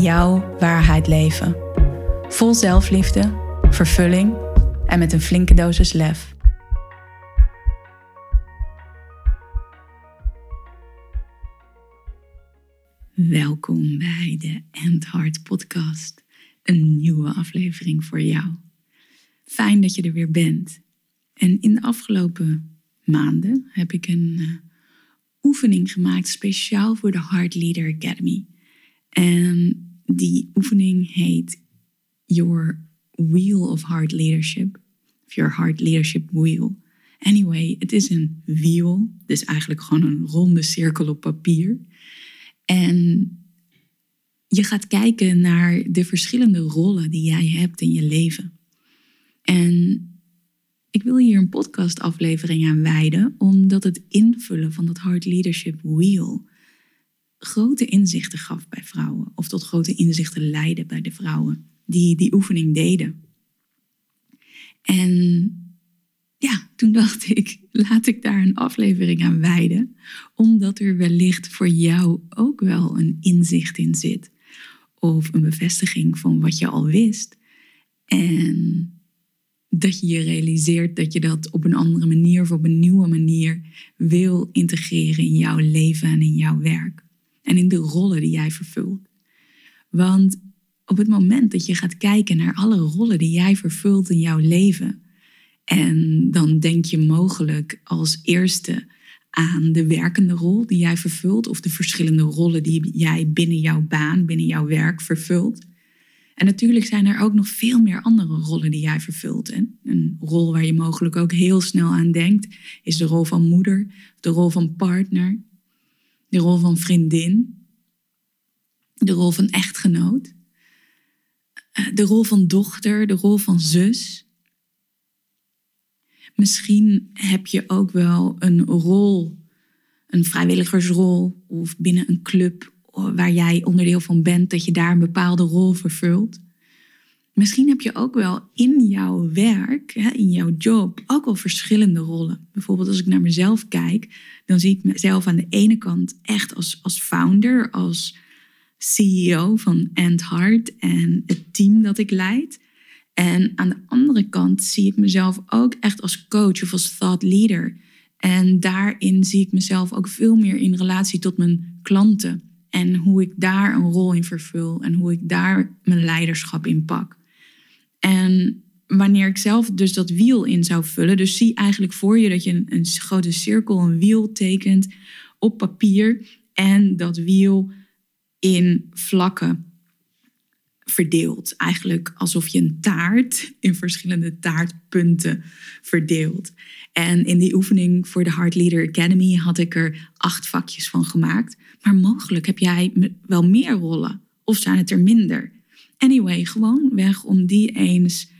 jouw waarheid leven. Vol zelfliefde, vervulling en met een flinke dosis lef. Welkom bij de End Heart Podcast. Een nieuwe aflevering voor jou. Fijn dat je er weer bent. En in de afgelopen maanden heb ik een uh, oefening gemaakt speciaal voor de Heart Leader Academy. En die oefening heet Your Wheel of Heart Leadership. Of Your Heart Leadership Wheel. Anyway, het is een wiel. Dus eigenlijk gewoon een ronde cirkel op papier. En je gaat kijken naar de verschillende rollen die jij hebt in je leven. En ik wil hier een podcastaflevering aan wijden, omdat het invullen van dat Heart Leadership Wheel grote inzichten gaf bij vrouwen. Of tot grote inzichten leidde bij de vrouwen die die oefening deden. En ja, toen dacht ik, laat ik daar een aflevering aan wijden. Omdat er wellicht voor jou ook wel een inzicht in zit. Of een bevestiging van wat je al wist. En dat je je realiseert dat je dat op een andere manier of op een nieuwe manier wil integreren in jouw leven en in jouw werk en in de rollen die jij vervult. Want op het moment dat je gaat kijken naar alle rollen die jij vervult in jouw leven, en dan denk je mogelijk als eerste aan de werkende rol die jij vervult, of de verschillende rollen die jij binnen jouw baan, binnen jouw werk vervult. En natuurlijk zijn er ook nog veel meer andere rollen die jij vervult. En een rol waar je mogelijk ook heel snel aan denkt, is de rol van moeder, de rol van partner, de rol van vriendin, de rol van echtgenoot, eh, de rol van dochter, de rol van zus. Misschien heb je ook wel een rol, een vrijwilligersrol of binnen een club waar jij onderdeel van bent, dat je daar een bepaalde rol vervult. Misschien heb je ook wel in jouw werk, in jouw job, ook wel verschillende rollen. Bijvoorbeeld als ik naar mezelf kijk, dan zie ik mezelf aan de ene kant echt als, als founder, als CEO van End Heart en het team dat ik leid. En aan de andere kant zie ik mezelf ook echt als coach of als thought leader. En daarin zie ik mezelf ook veel meer in relatie tot mijn klanten. En hoe ik daar een rol in vervul en hoe ik daar mijn leiderschap in pak. En wanneer ik zelf dus dat wiel in zou vullen, dus zie eigenlijk voor je dat je een, een grote cirkel, een wiel tekent op papier en dat wiel in vlakken verdeelt. Eigenlijk alsof je een taart in verschillende taartpunten verdeelt. En in die oefening voor de Heart Leader Academy had ik er acht vakjes van gemaakt. Maar mogelijk heb jij wel meer rollen of zijn het er minder. Anyway, gewoon weg om die eens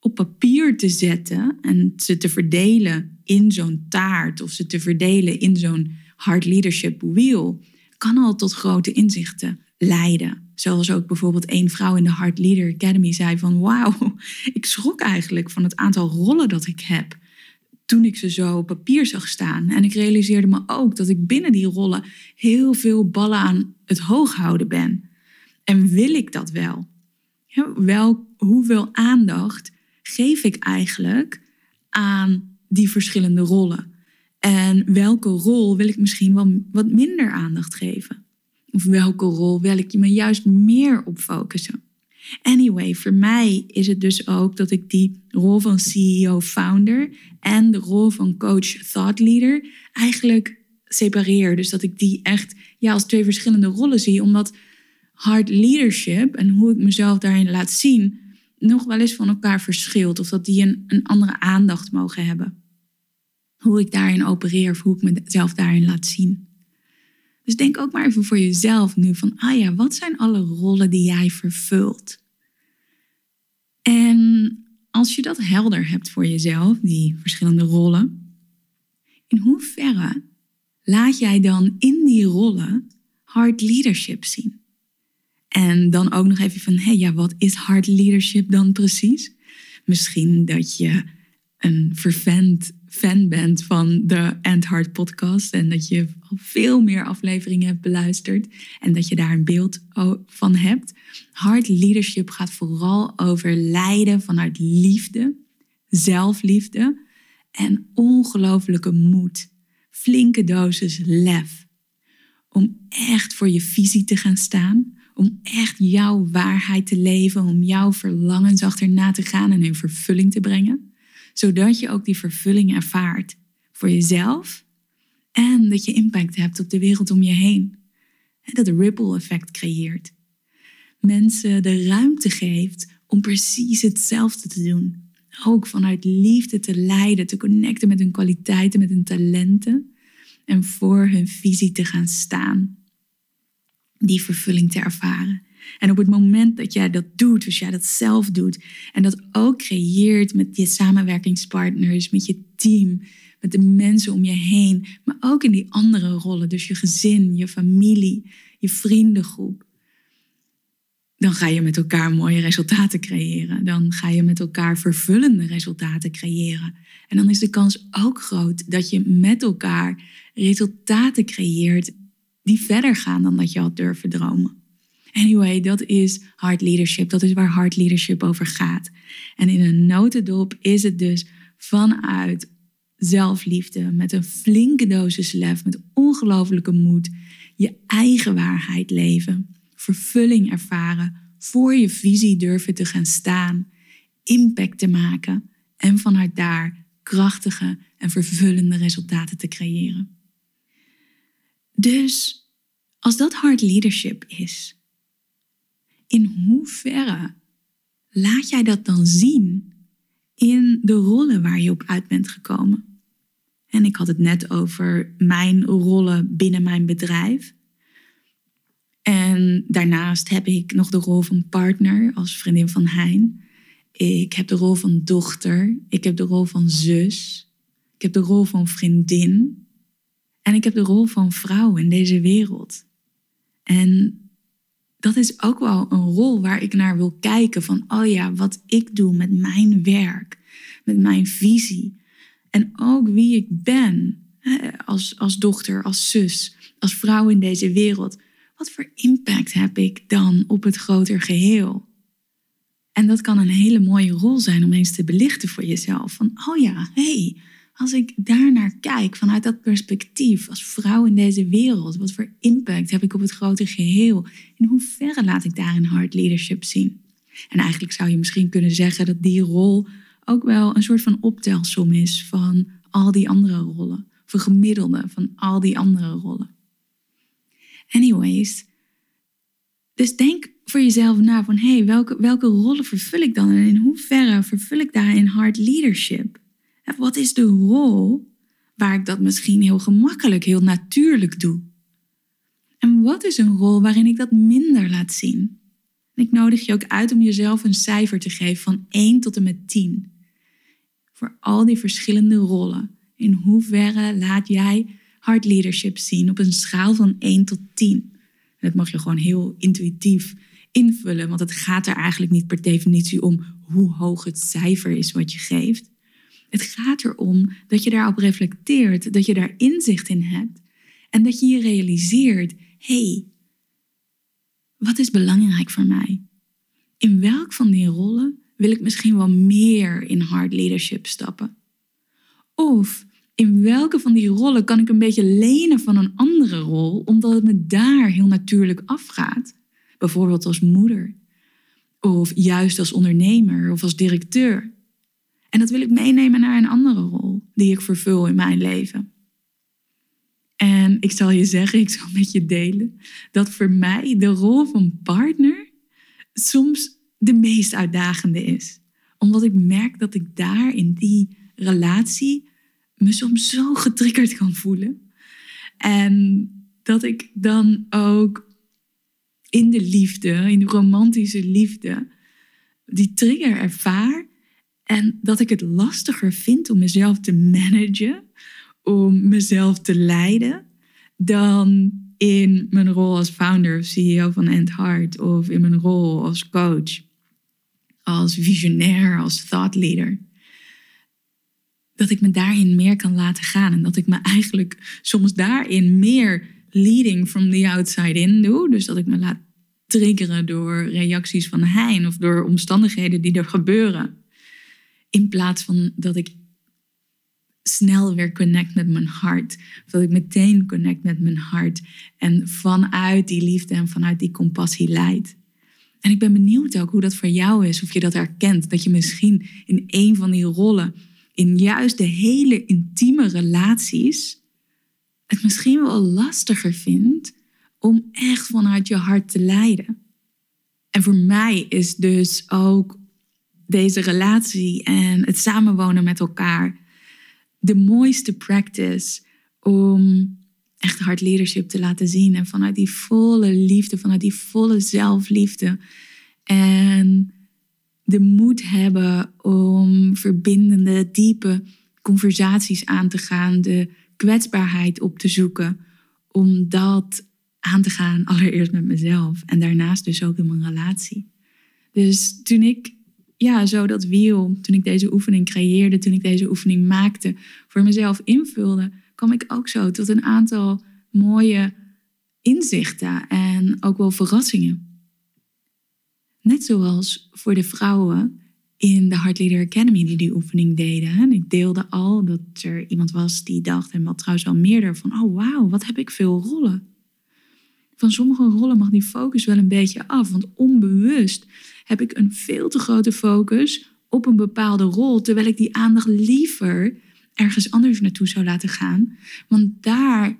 op papier te zetten en ze te verdelen in zo'n taart of ze te verdelen in zo'n hard leadership wheel, kan al tot grote inzichten leiden. Zoals ook bijvoorbeeld één vrouw in de Hard Leader Academy zei van wauw, ik schrok eigenlijk van het aantal rollen dat ik heb toen ik ze zo op papier zag staan. En ik realiseerde me ook dat ik binnen die rollen heel veel ballen aan het hoog houden ben. En wil ik dat wel? Wel, hoeveel aandacht geef ik eigenlijk aan die verschillende rollen? En welke rol wil ik misschien wel wat minder aandacht geven? Of welke rol wil ik me juist meer op focussen? Anyway, voor mij is het dus ook dat ik die rol van CEO-founder en de rol van coach thought leader eigenlijk separeer. Dus dat ik die echt ja, als twee verschillende rollen zie, omdat hard leadership en hoe ik mezelf daarin laat zien, nog wel eens van elkaar verschilt. Of dat die een, een andere aandacht mogen hebben. Hoe ik daarin opereer of hoe ik mezelf daarin laat zien. Dus denk ook maar even voor jezelf nu van, ah ja, wat zijn alle rollen die jij vervult? En als je dat helder hebt voor jezelf, die verschillende rollen, in hoeverre laat jij dan in die rollen hard leadership zien? En dan ook nog even van, hé, hey, ja, wat is hard leadership dan precies? Misschien dat je een vervent fan bent van de End Heart podcast en dat je veel meer afleveringen hebt beluisterd en dat je daar een beeld van hebt. Hard leadership gaat vooral over leiden vanuit liefde, zelfliefde en ongelofelijke moed. Flinke dosis lef. Om echt voor je visie te gaan staan, om echt jouw waarheid te leven, om jouw verlangens achterna te gaan en in vervulling te brengen zodat je ook die vervulling ervaart voor jezelf en dat je impact hebt op de wereld om je heen. Dat ripple effect creëert. Mensen de ruimte geeft om precies hetzelfde te doen. Ook vanuit liefde te leiden, te connecten met hun kwaliteiten, met hun talenten en voor hun visie te gaan staan. Die vervulling te ervaren. En op het moment dat jij dat doet, dus jij dat zelf doet en dat ook creëert met je samenwerkingspartners, met je team, met de mensen om je heen, maar ook in die andere rollen, dus je gezin, je familie, je vriendengroep, dan ga je met elkaar mooie resultaten creëren. Dan ga je met elkaar vervullende resultaten creëren. En dan is de kans ook groot dat je met elkaar resultaten creëert die verder gaan dan dat je had durven dromen. Anyway, dat is hard leadership. Dat is waar hard leadership over gaat. En in een notendop is het dus vanuit zelfliefde, met een flinke dosis lef, met ongelofelijke moed, je eigen waarheid leven, vervulling ervaren, voor je visie durven te gaan staan, impact te maken en vanuit daar krachtige en vervullende resultaten te creëren. Dus als dat hard leadership is, in hoeverre laat jij dat dan zien in de rollen waar je op uit bent gekomen? En ik had het net over mijn rollen binnen mijn bedrijf. En daarnaast heb ik nog de rol van partner als vriendin van Hein. Ik heb de rol van dochter. Ik heb de rol van zus. Ik heb de rol van vriendin. En ik heb de rol van vrouw in deze wereld. En dat is ook wel een rol waar ik naar wil kijken van, oh ja, wat ik doe met mijn werk, met mijn visie en ook wie ik ben als, als dochter, als zus, als vrouw in deze wereld. Wat voor impact heb ik dan op het groter geheel? En dat kan een hele mooie rol zijn om eens te belichten voor jezelf. Van, oh ja, hé, hey, als ik daarnaar kijk vanuit dat perspectief als vrouw in deze wereld, wat voor impact heb ik op het grote geheel? In hoeverre laat ik daarin hard leadership zien? En eigenlijk zou je misschien kunnen zeggen dat die rol ook wel een soort van optelsom is van al die andere rollen. Of een gemiddelde van al die andere rollen. Anyways, dus denk voor jezelf na van hé, hey, welke, welke rollen vervul ik dan en in hoeverre vervul ik daarin hard leadership? Wat is de rol waar ik dat misschien heel gemakkelijk, heel natuurlijk doe? En wat is een rol waarin ik dat minder laat zien? ik nodig je ook uit om jezelf een cijfer te geven van 1 tot en met 10. Voor al die verschillende rollen. In hoeverre laat jij hard leadership zien op een schaal van 1 tot 10? dat mag je gewoon heel intuïtief invullen, want het gaat er eigenlijk niet per definitie om hoe hoog het cijfer is wat je geeft. Het gaat erom dat je daarop reflecteert, dat je daar inzicht in hebt en dat je je realiseert: hey, wat is belangrijk voor mij? In welk van die rollen wil ik misschien wel meer in hard leadership stappen? Of in welke van die rollen kan ik een beetje lenen van een andere rol, omdat het me daar heel natuurlijk afgaat? Bijvoorbeeld als moeder, of juist als ondernemer of als directeur. En dat wil ik meenemen naar een andere rol die ik vervul in mijn leven. En ik zal je zeggen, ik zal met je delen, dat voor mij de rol van partner soms de meest uitdagende is. Omdat ik merk dat ik daar in die relatie me soms zo getriggerd kan voelen. En dat ik dan ook in de liefde, in de romantische liefde, die trigger ervaar. En dat ik het lastiger vind om mezelf te managen, om mezelf te leiden, dan in mijn rol als founder of CEO van End Heart of in mijn rol als coach, als visionair, als thought leader. Dat ik me daarin meer kan laten gaan en dat ik me eigenlijk soms daarin meer leading from the outside in doe. Dus dat ik me laat triggeren door reacties van Hein of door omstandigheden die er gebeuren. In plaats van dat ik snel weer connect met mijn hart. Dat ik meteen connect met mijn hart. En vanuit die liefde en vanuit die compassie leid. En ik ben benieuwd ook hoe dat voor jou is. Of je dat herkent. Dat je misschien in een van die rollen, in juist de hele intieme relaties, het misschien wel lastiger vindt om echt vanuit je hart te leiden. En voor mij is dus ook deze relatie en het samenwonen met elkaar de mooiste practice om echt hard leadership te laten zien. En vanuit die volle liefde, vanuit die volle zelfliefde. En de moed hebben om verbindende, diepe conversaties aan te gaan. De kwetsbaarheid op te zoeken. Om dat aan te gaan, allereerst met mezelf. En daarnaast dus ook in mijn relatie. Dus toen ik ja, zo dat wiel, toen ik deze oefening creëerde, toen ik deze oefening maakte, voor mezelf invulde, kwam ik ook zo tot een aantal mooie inzichten en ook wel verrassingen. Net zoals voor de vrouwen in de Heart Leader Academy die die oefening deden. En ik deelde al dat er iemand was die dacht, en wat trouwens wel meerder, van oh wauw, wat heb ik veel rollen. Van sommige rollen mag die focus wel een beetje af, want onbewust heb ik een veel te grote focus op een bepaalde rol, terwijl ik die aandacht liever ergens anders naartoe zou laten gaan. Want daar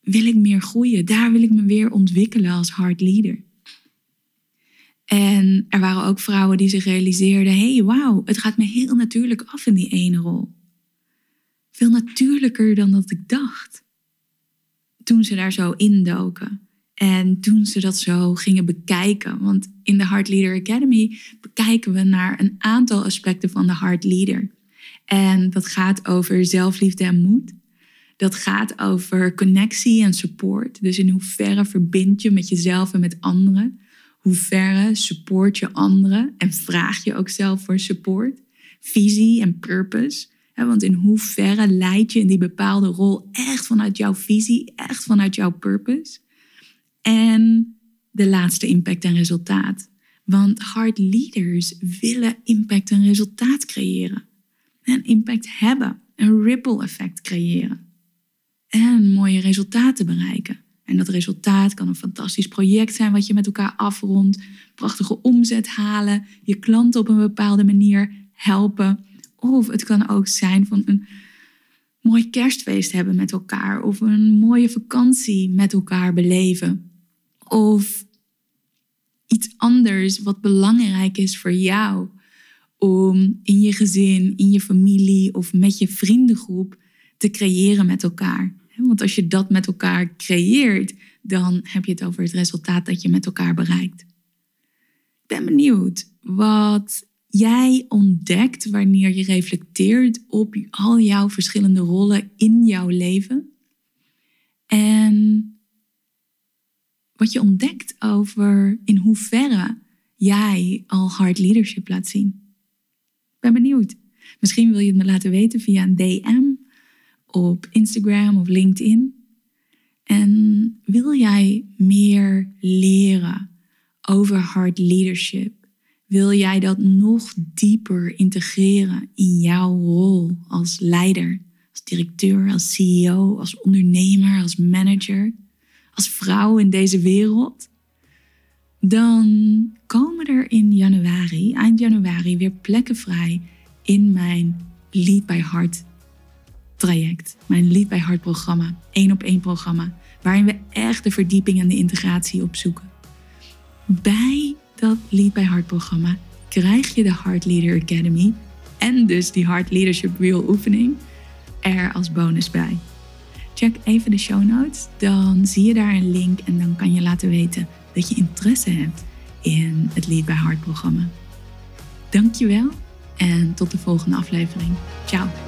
wil ik meer groeien, daar wil ik me weer ontwikkelen als hard leader. En er waren ook vrouwen die zich realiseerden: hé, hey, wauw, het gaat me heel natuurlijk af in die ene rol. Veel natuurlijker dan dat ik dacht. Toen ze daar zo indoken. En toen ze dat zo gingen bekijken, want in de Heart Leader Academy bekijken we naar een aantal aspecten van de Heart Leader. En dat gaat over zelfliefde en moed. Dat gaat over connectie en support. Dus in hoeverre verbind je met jezelf en met anderen? Hoe verre support je anderen en vraag je ook zelf voor support? Visie en purpose. Want in hoeverre leid je in die bepaalde rol echt vanuit jouw visie, echt vanuit jouw purpose? En de laatste impact en resultaat. Want hard leaders willen impact en resultaat creëren. En impact hebben, een ripple effect creëren. En mooie resultaten bereiken. En dat resultaat kan een fantastisch project zijn wat je met elkaar afrondt, prachtige omzet halen, je klanten op een bepaalde manier helpen. Of het kan ook zijn van een mooi kerstfeest hebben met elkaar of een mooie vakantie met elkaar beleven of iets anders wat belangrijk is voor jou om in je gezin, in je familie of met je vriendengroep te creëren met elkaar. Want als je dat met elkaar creëert, dan heb je het over het resultaat dat je met elkaar bereikt. Ik ben benieuwd wat jij ontdekt wanneer je reflecteert op al jouw verschillende rollen in jouw leven. En wat je ontdekt over in hoeverre jij al hard leadership laat zien. Ik ben benieuwd. Misschien wil je het me laten weten via een DM op Instagram of LinkedIn. En wil jij meer leren over hard leadership? Wil jij dat nog dieper integreren in jouw rol als leider, als directeur, als CEO, als ondernemer, als manager? als vrouw in deze wereld, dan komen er in januari, eind januari, weer plekken vrij in mijn Lead by Heart traject. Mijn Lead by Heart programma, één op één programma, waarin we echt de verdieping en de integratie opzoeken. Bij dat Lead by Heart programma krijg je de Heart Leader Academy en dus die Heart Leadership Wheel oefening er als bonus bij. check even de show notes. Dan zie je daar een link en dan kan je laten weten dat je interesse hebt in het Lead by Heart programma. Dankjewel en tot de volgende aflevering. Ciao.